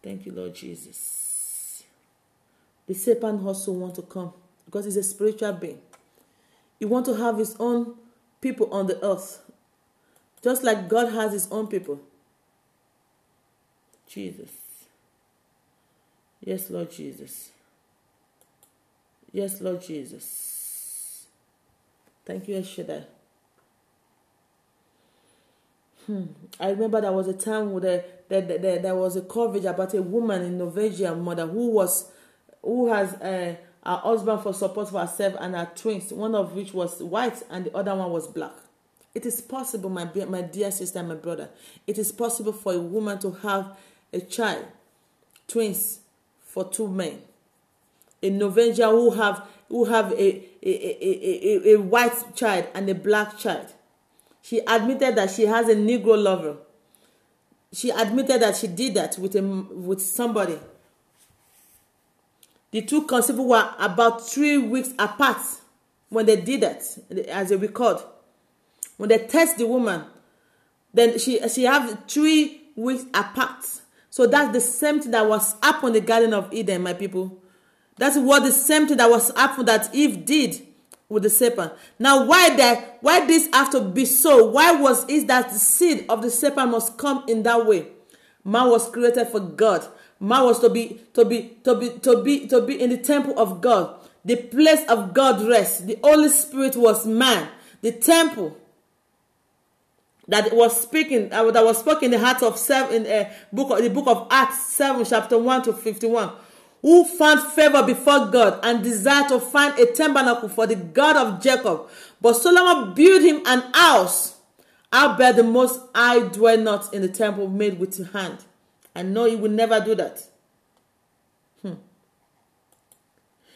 Thank you, Lord Jesus. The serpent also want to come because he's a spiritual being. He want to have his own people on the earth, just like God has his own people. Jesus. Yes, Lord Jesus. Yes, Lord Jesus. Thank you, El Shaddai. Hmm. I remember there was a time where there, there, there, there was a coverage about a woman in Norwegian mother who was who has uh, husband for support for herself and her twins, one of which was white and the other one was black. It is possible, my my dear sister and my brother, it is possible for a woman to have a child, twins for two men. A Norwegian who have who have a a, a, a, a white child and a black child She admitted that she has a Negro lover. She admitted that she did that with a, with somebody. The two conceived were about three weeks apart when they did that, as a record. When they test the woman, then she she have three weeks apart. So that's the same thing that was up on the Garden of Eden, my people. That's what the same thing that was up that Eve did with the serpent. Now, why that? Why this have to be so? Why was it that the seed of the serpent must come in that way? Man was created for God. Man was to be to be to be to be to be in the temple of God. The place of God rests. The Holy Spirit was man. The temple that was speaking uh, that was spoken in the heart of seven in uh, book of, the book of Acts seven chapter one to fifty one who found favor before God and desired to find a tabernacle for the God of Jacob. But Solomon built him an house. I bet the most I dwell not in the temple made with your hand. I know he will never do that. Hmm.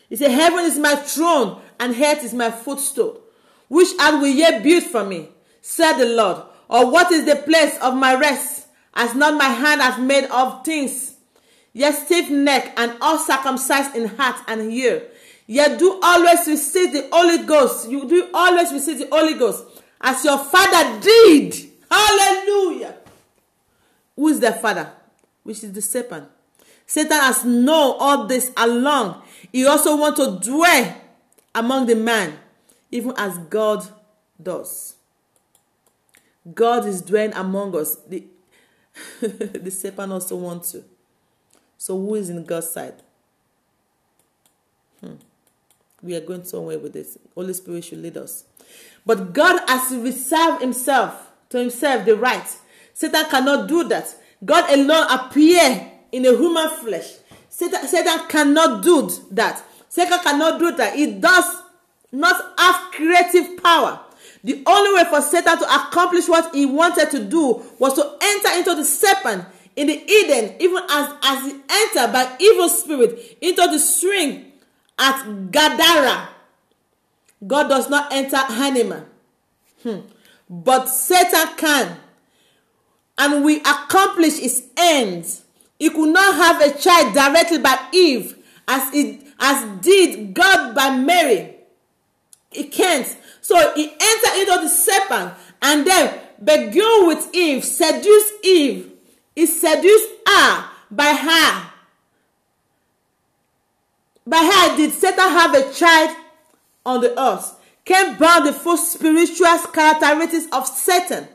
He said, Heaven is my throne and earth is my footstool. Which art will ye build for me? said the Lord. Or what is the place of my rest? As not my hand has made of things yet stiff neck and uncircumcised in heart and ear. Yet do always receive the Holy Ghost. You do always receive the Holy Ghost as your father did. Hallelujah. Who is the father? Which is the serpent. Satan has known all this along. He also wants to dwell among the man, even as God does. God is dwelling among us. The, the serpent also wants to. So who is in God's side? Hmm. We are going somewhere with this. Holy Spirit should lead us. But God has reserved himself to himself the right. Satan cannot do that. God alone appear in a human flesh. Satan, Satan cannot do that. Satan cannot do that. He does not have creative power. The only way for Satan to accomplish what he wanted to do was to enter into the serpent in the Eden, even as, as he entered by evil spirit into the string at Gadara. God does not enter animal. Hmm. But Satan can. And we accomplish his ends. He could not have a child directly by Eve as it as did God by Mary. He can't. So he entered into the serpent and then began with Eve, seduced Eve. He seduced her by her. By her did Satan have a child on the earth. Cain bore the full spiritual characteristics of Satan.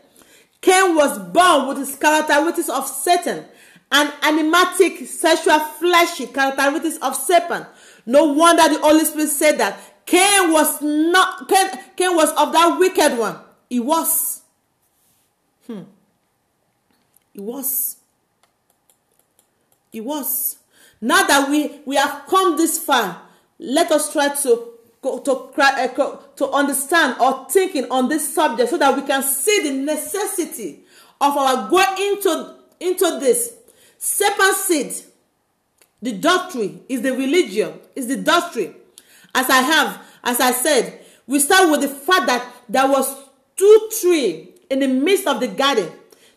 Cain was born with the characteristics of Satan and animatic, sexual, fleshy characteristics of Satan. No wonder the Holy Spirit said that Cain was not Cain, Cain was of that wicked one. He was. Hmm. He was. He was. Now that we we have come this far, let us try to to uh, to understand or thinking on this subject so that we can see the necessity of our going into into this serpent seed the doctrine is the religion is the doctrine as i have as i said we start with the fact that there was two tree in the midst of the garden.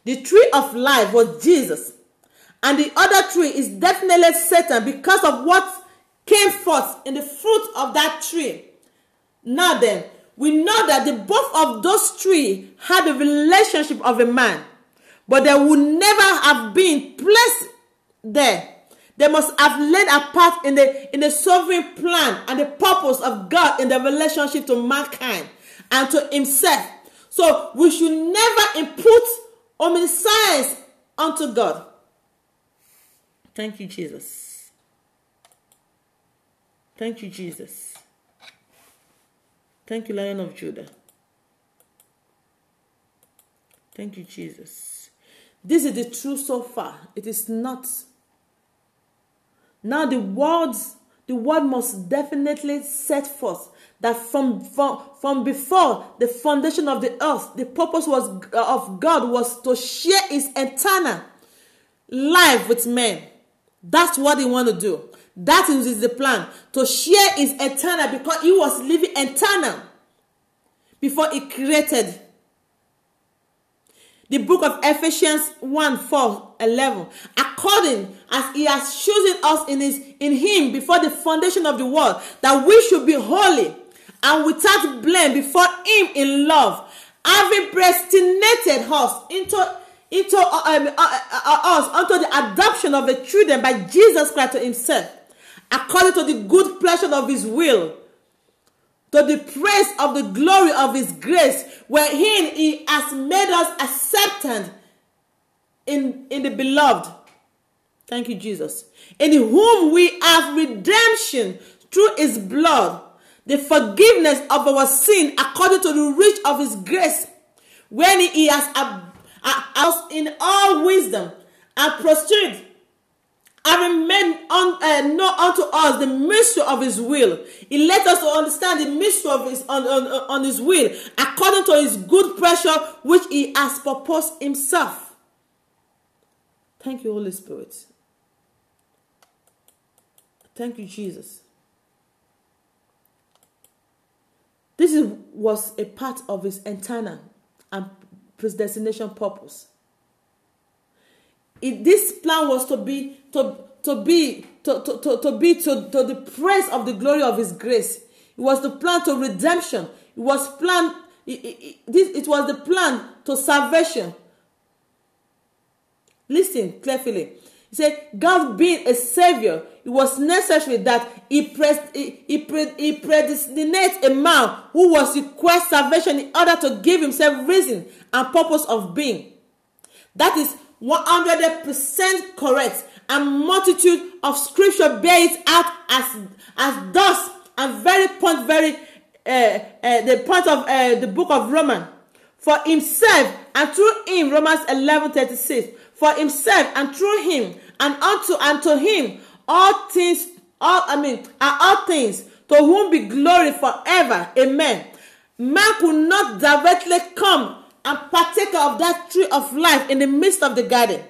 The tree of life was jesus. And the other tree is definitely satan because of what came forth in the fruit of that tree. Now then we know that the both of those three had a relationship of a man but they would never have been placed there they must have laid a part in the in the sovereign plan and the purpose of God in the relationship to mankind and to himself. So we should never impute omniscience unto God. Thank you, Jesus. Thank you, Jesus. Thank you, Lion of Judah. Thank you, Jesus. This is the truth so far. It is not now the words, the word must definitely set forth that from, from, from before the foundation of the earth, the purpose was of God was to share his eternal life with men. That's what he want to do. That is the plan to share his eternal because he was living eternal before he created the book of Ephesians 1 4 11. According as he has chosen us in his in him before the foundation of the world, that we should be holy and without blame before him in love, having predestinated us into into uh, um, uh, uh, uh, us unto the adoption of the children by Jesus Christ to himself, according to the good pleasure of his will to the praise of the glory of his grace, wherein he has made us accepted in, in the beloved. Thank you, Jesus. In whom we have redemption through his blood, the forgiveness of our sin according to the riches of his grace, when he has uh, us in all wisdom and prostrate having made un, uh, known unto us the mystery of his will. He let us understand the mystery of his on, on, on his will according to his good pleasure which he has proposed himself. Thank you, Holy Spirit. Thank you, Jesus. This is, was a part of his internal and predestination purpose. It, this plan was to be to to be to, to, to, be to, to the praise of the glory of his grace. It was the plan to redemption. It was plan it, it, this, it was the plan to salvation. Listen carefully. He said, God being a savior, it was necessary that he, pres- he, he, pre- he predestinate a man who was request salvation in order to give himself reason and purpose of being. That is 100% correct and multitude of scripture bear it out as as thus and very point very uh, uh, the point of uh, the book of Romans. For himself and through him Romans eleven thirty six for himself and through him and unto and to him all things all I mean are all things to whom be glory forever. Amen. Man could not directly come and partake of that tree of life in the midst of the garden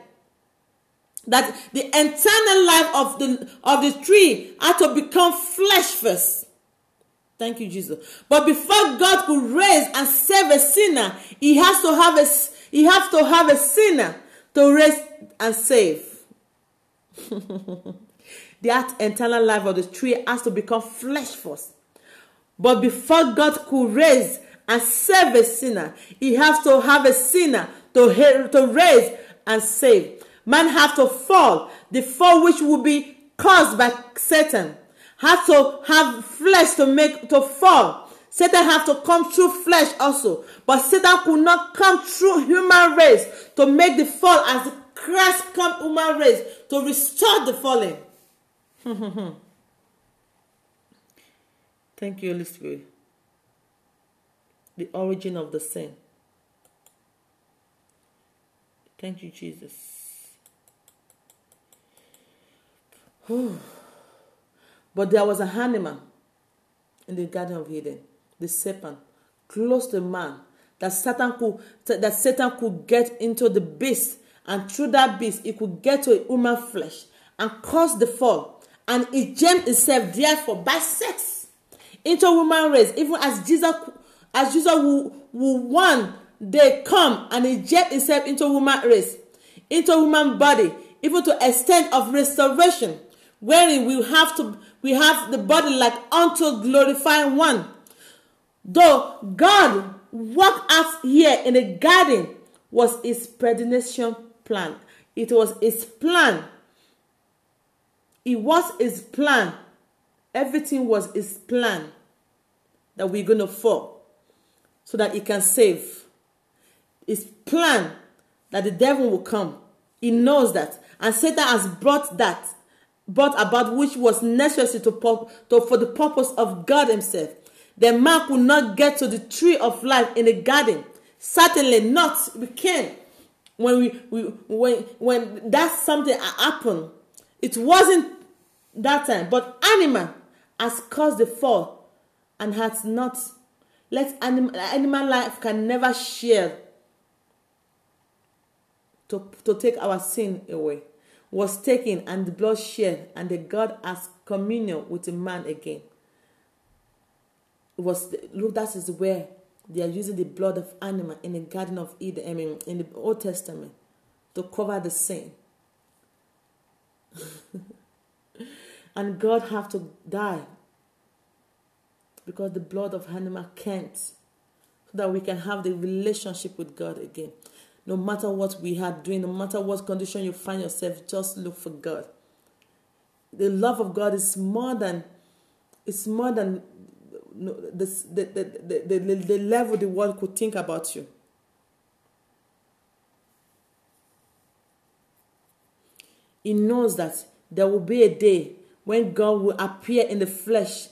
that the eternal life of the of the tree had to become flesh first. Thank you jesus. But before god could raise and save a sinner he has to have a he has to have a sinner to raise and save. That eternal life of the tree has to become flesh first. But before god could raise and save a sinner he has to have a sinner to, to raise and save man have to fall. The fall which will be caused by satan. Had to have flesh to make to fall. Satan have to come through flesh also. But satan could not come through human race to make the fall as christ come human race to restore the fallen. Thank you holy spirit. The origin of the sin. Thank you jesus but there was an animal in the Garden of Eden, the serpent, close to man, that Satan could that Satan could get into the beast, and through that beast he could get to human flesh and cause the fall. And it jammed itself therefore by sex into human race, even as Jesus as Jesus will, will one day come and inject himself into human race, into human body, even to extent of restoration wherein we have to we have the body like unto glorifying one. Though God worked out here in the garden was his predestination plan. It was his plan. It was his plan. Everything was his plan that we're going to fall so that he can save. His plan that the devil will come. He knows that. And Satan has brought that brought about which was necessary to, to, for the purpose of God Himself. The man could not get to the tree of life in the garden. Certainly not. We can. When we, we when when that something happened, it wasn't that time. But animal has caused the fall and has not. Let animal animal life can never share to, to take our sin away was taken and the blood shed, and the God has communion with the man again. It was look, that is where they are using the blood of animal in the Garden of Eden, I mean in the Old Testament, to cover the sin. and God have to die because the blood of animal can't, so that we can have the relationship with God again no matter what we are doing, no matter what condition you find yourself, just look for God. The love of God is more than it's more than the, the, the, the, the, level the world could think about you. He knows that there will be a day when God will appear in the flesh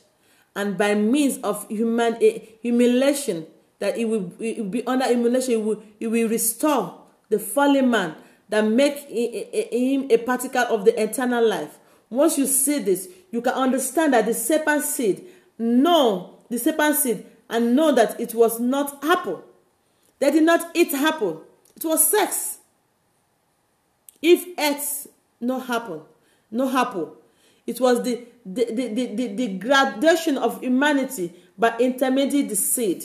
and by means of human eh, humiliation that it will, it will be under emulation, it will, it will restore the fallen man that make him a particle of the eternal life. Once you see this, you can understand that the serpent seed, know the serpent seed, and know that it was not apple. They did not eat apple. It was sex. If ate no apple, no apple, it was the the, the, the, the, the gradation of humanity by intermediate seed.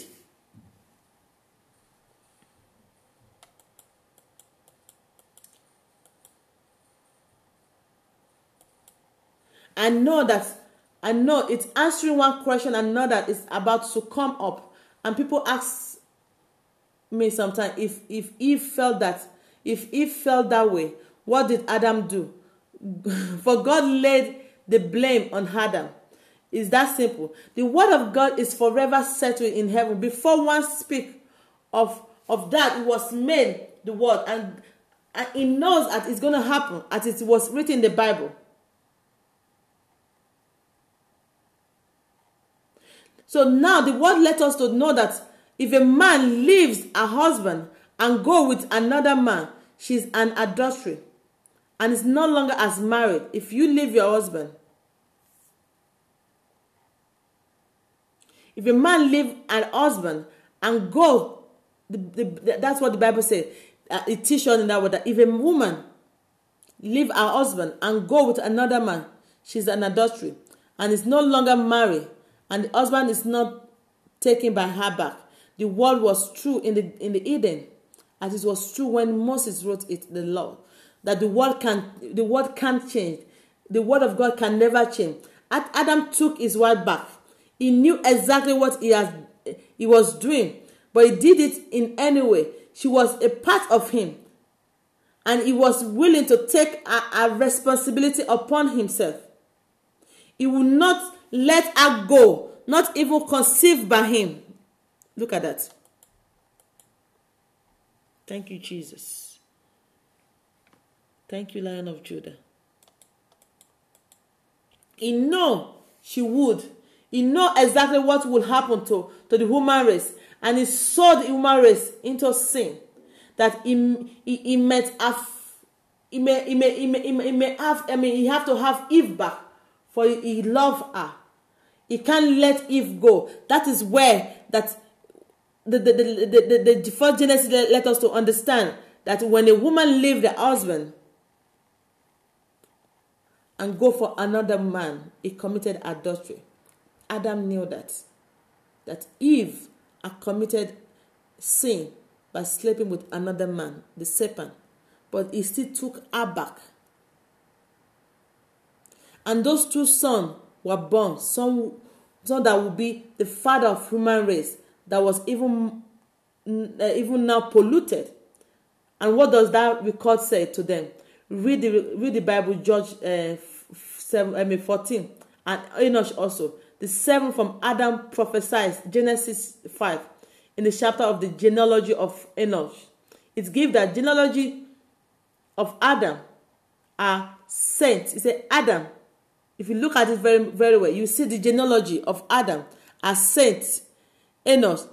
I know that I know it's answering one question and another it's about to come up. And people ask me sometimes if if Eve felt that if Eve felt that way, what did Adam do? For God laid the blame on Adam. Is that simple? The word of God is forever settled in heaven. Before one speak of of that, it was made the word, and, and he knows that it's going to happen as it was written in the Bible. So now the word let us to know that if a man leaves a husband and go with another man, she's an adultery and is no longer as married. If you leave your husband, if a man leave an husband and go, the, the, that's what the Bible says. Uh, it teaches in that word that if a woman leave her husband and go with another man, she's an adultery and is no longer married, and the husband is not taken by her back. The word was true in the in the Eden, as it was true when Moses wrote it, the law, that the word can the word can't change. The word of God can never change. Adam took his word back. He knew exactly what he has he was doing, but he did it in any way. She was a part of him, and he was willing to take a, a responsibility upon himself. He will not let her go, not even conceived by him. Look at that. Thank you, Jesus. Thank you, Lion of Judah. He know she would. He know exactly what will happen to, to the human race. And he saw the human race into sin. That he, he, he might have he may, he may, he may, he may, he may have, I mean, he have to have Eve back for he, he love her. He can't let Eve go. That is where that the, the, the, the, the, the first Genesis let us to understand that when a woman leave the husband and go for another man, he committed adultery. Adam knew that. That Eve had committed sin by sleeping with another man, the serpent, but he still took her back. And those two sons were born, son, son that would be the father of human race, that was even uh, even now polluted. And what does that record say to them? Read the read the Bible, Judge uh, seven, I mean fourteen, and Enoch also. The seven from Adam prophesies Genesis five in the chapter of the genealogy of Enoch. It gives that genealogy of Adam are saints. It says Adam. If you look at it very very well, you see the genealogy of Adam as saints Enos,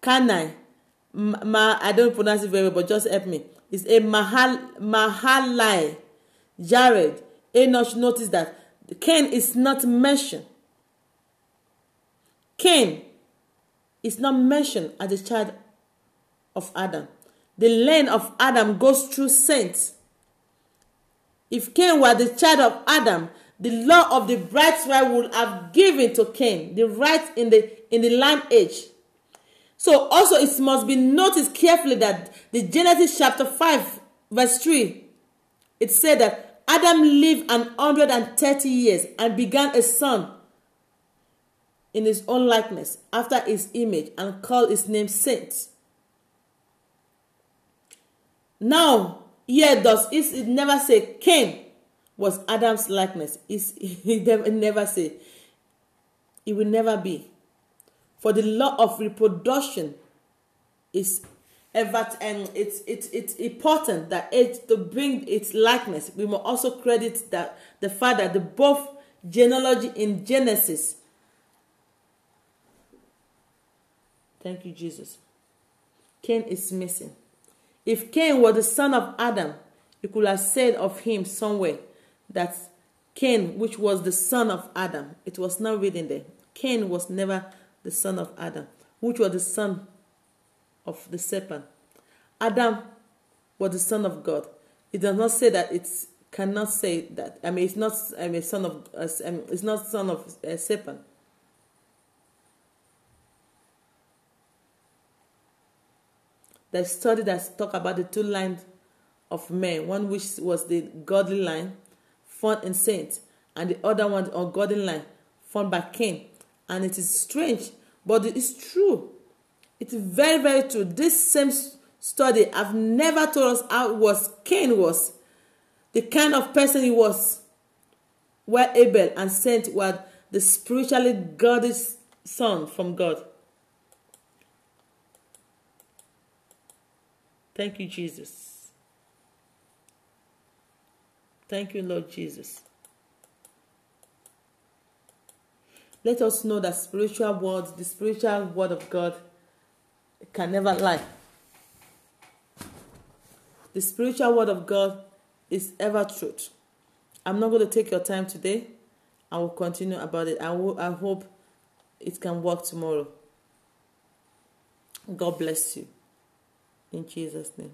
Cainan, Ma, I don't pronounce it very well, but just help me. It's a Mahal, Mahalai, Jared. Enosh notice that Cain is not mentioned. Cain is not mentioned as a child of Adam. The line of Adam goes through saints. If Cain were the child of Adam, the law of the birthright would have given to Cain the right in the in the land age So also it must be noticed carefully that the Genesis chapter 5 verse 3 it said that Adam lived an hundred and thirty years and began a son in his own likeness after his image and called his name Saint. Now, here does it never say Cain was Adam's likeness. It's, it never, say. It will never be. For the law of reproduction is ever and it's it's it's important that it to bring its likeness. We must also credit that the father, the both genealogy in Genesis. Thank you, Jesus. Cain is missing. If Cain were the son of Adam, you could have said of him somewhere that Cain, which was the son of Adam, it was not written there. Cain was never the son of Adam, which was the son of the serpent. Adam was the son of God. It does not say that it cannot say that. I mean, it's not. I mean, son of. Uh, it's not son of a uh, serpent. The study that talk about the two lines of men, one which was the godly line, found in saints, and the other one the ungodly line, found by Cain and it is strange but it is true. It is very very true. This same study have never told us how was cain was. The kind of person he was where abel and saint were the spiritually godly son from god. Thank you jesus thank you lord jesus let us know that spiritual words, the spiritual word of God, can never lie. The spiritual word of God is ever truth. I'm not going to take your time today. I will continue about it. I, will, I hope it can work tomorrow. God bless you. In Jesus' name.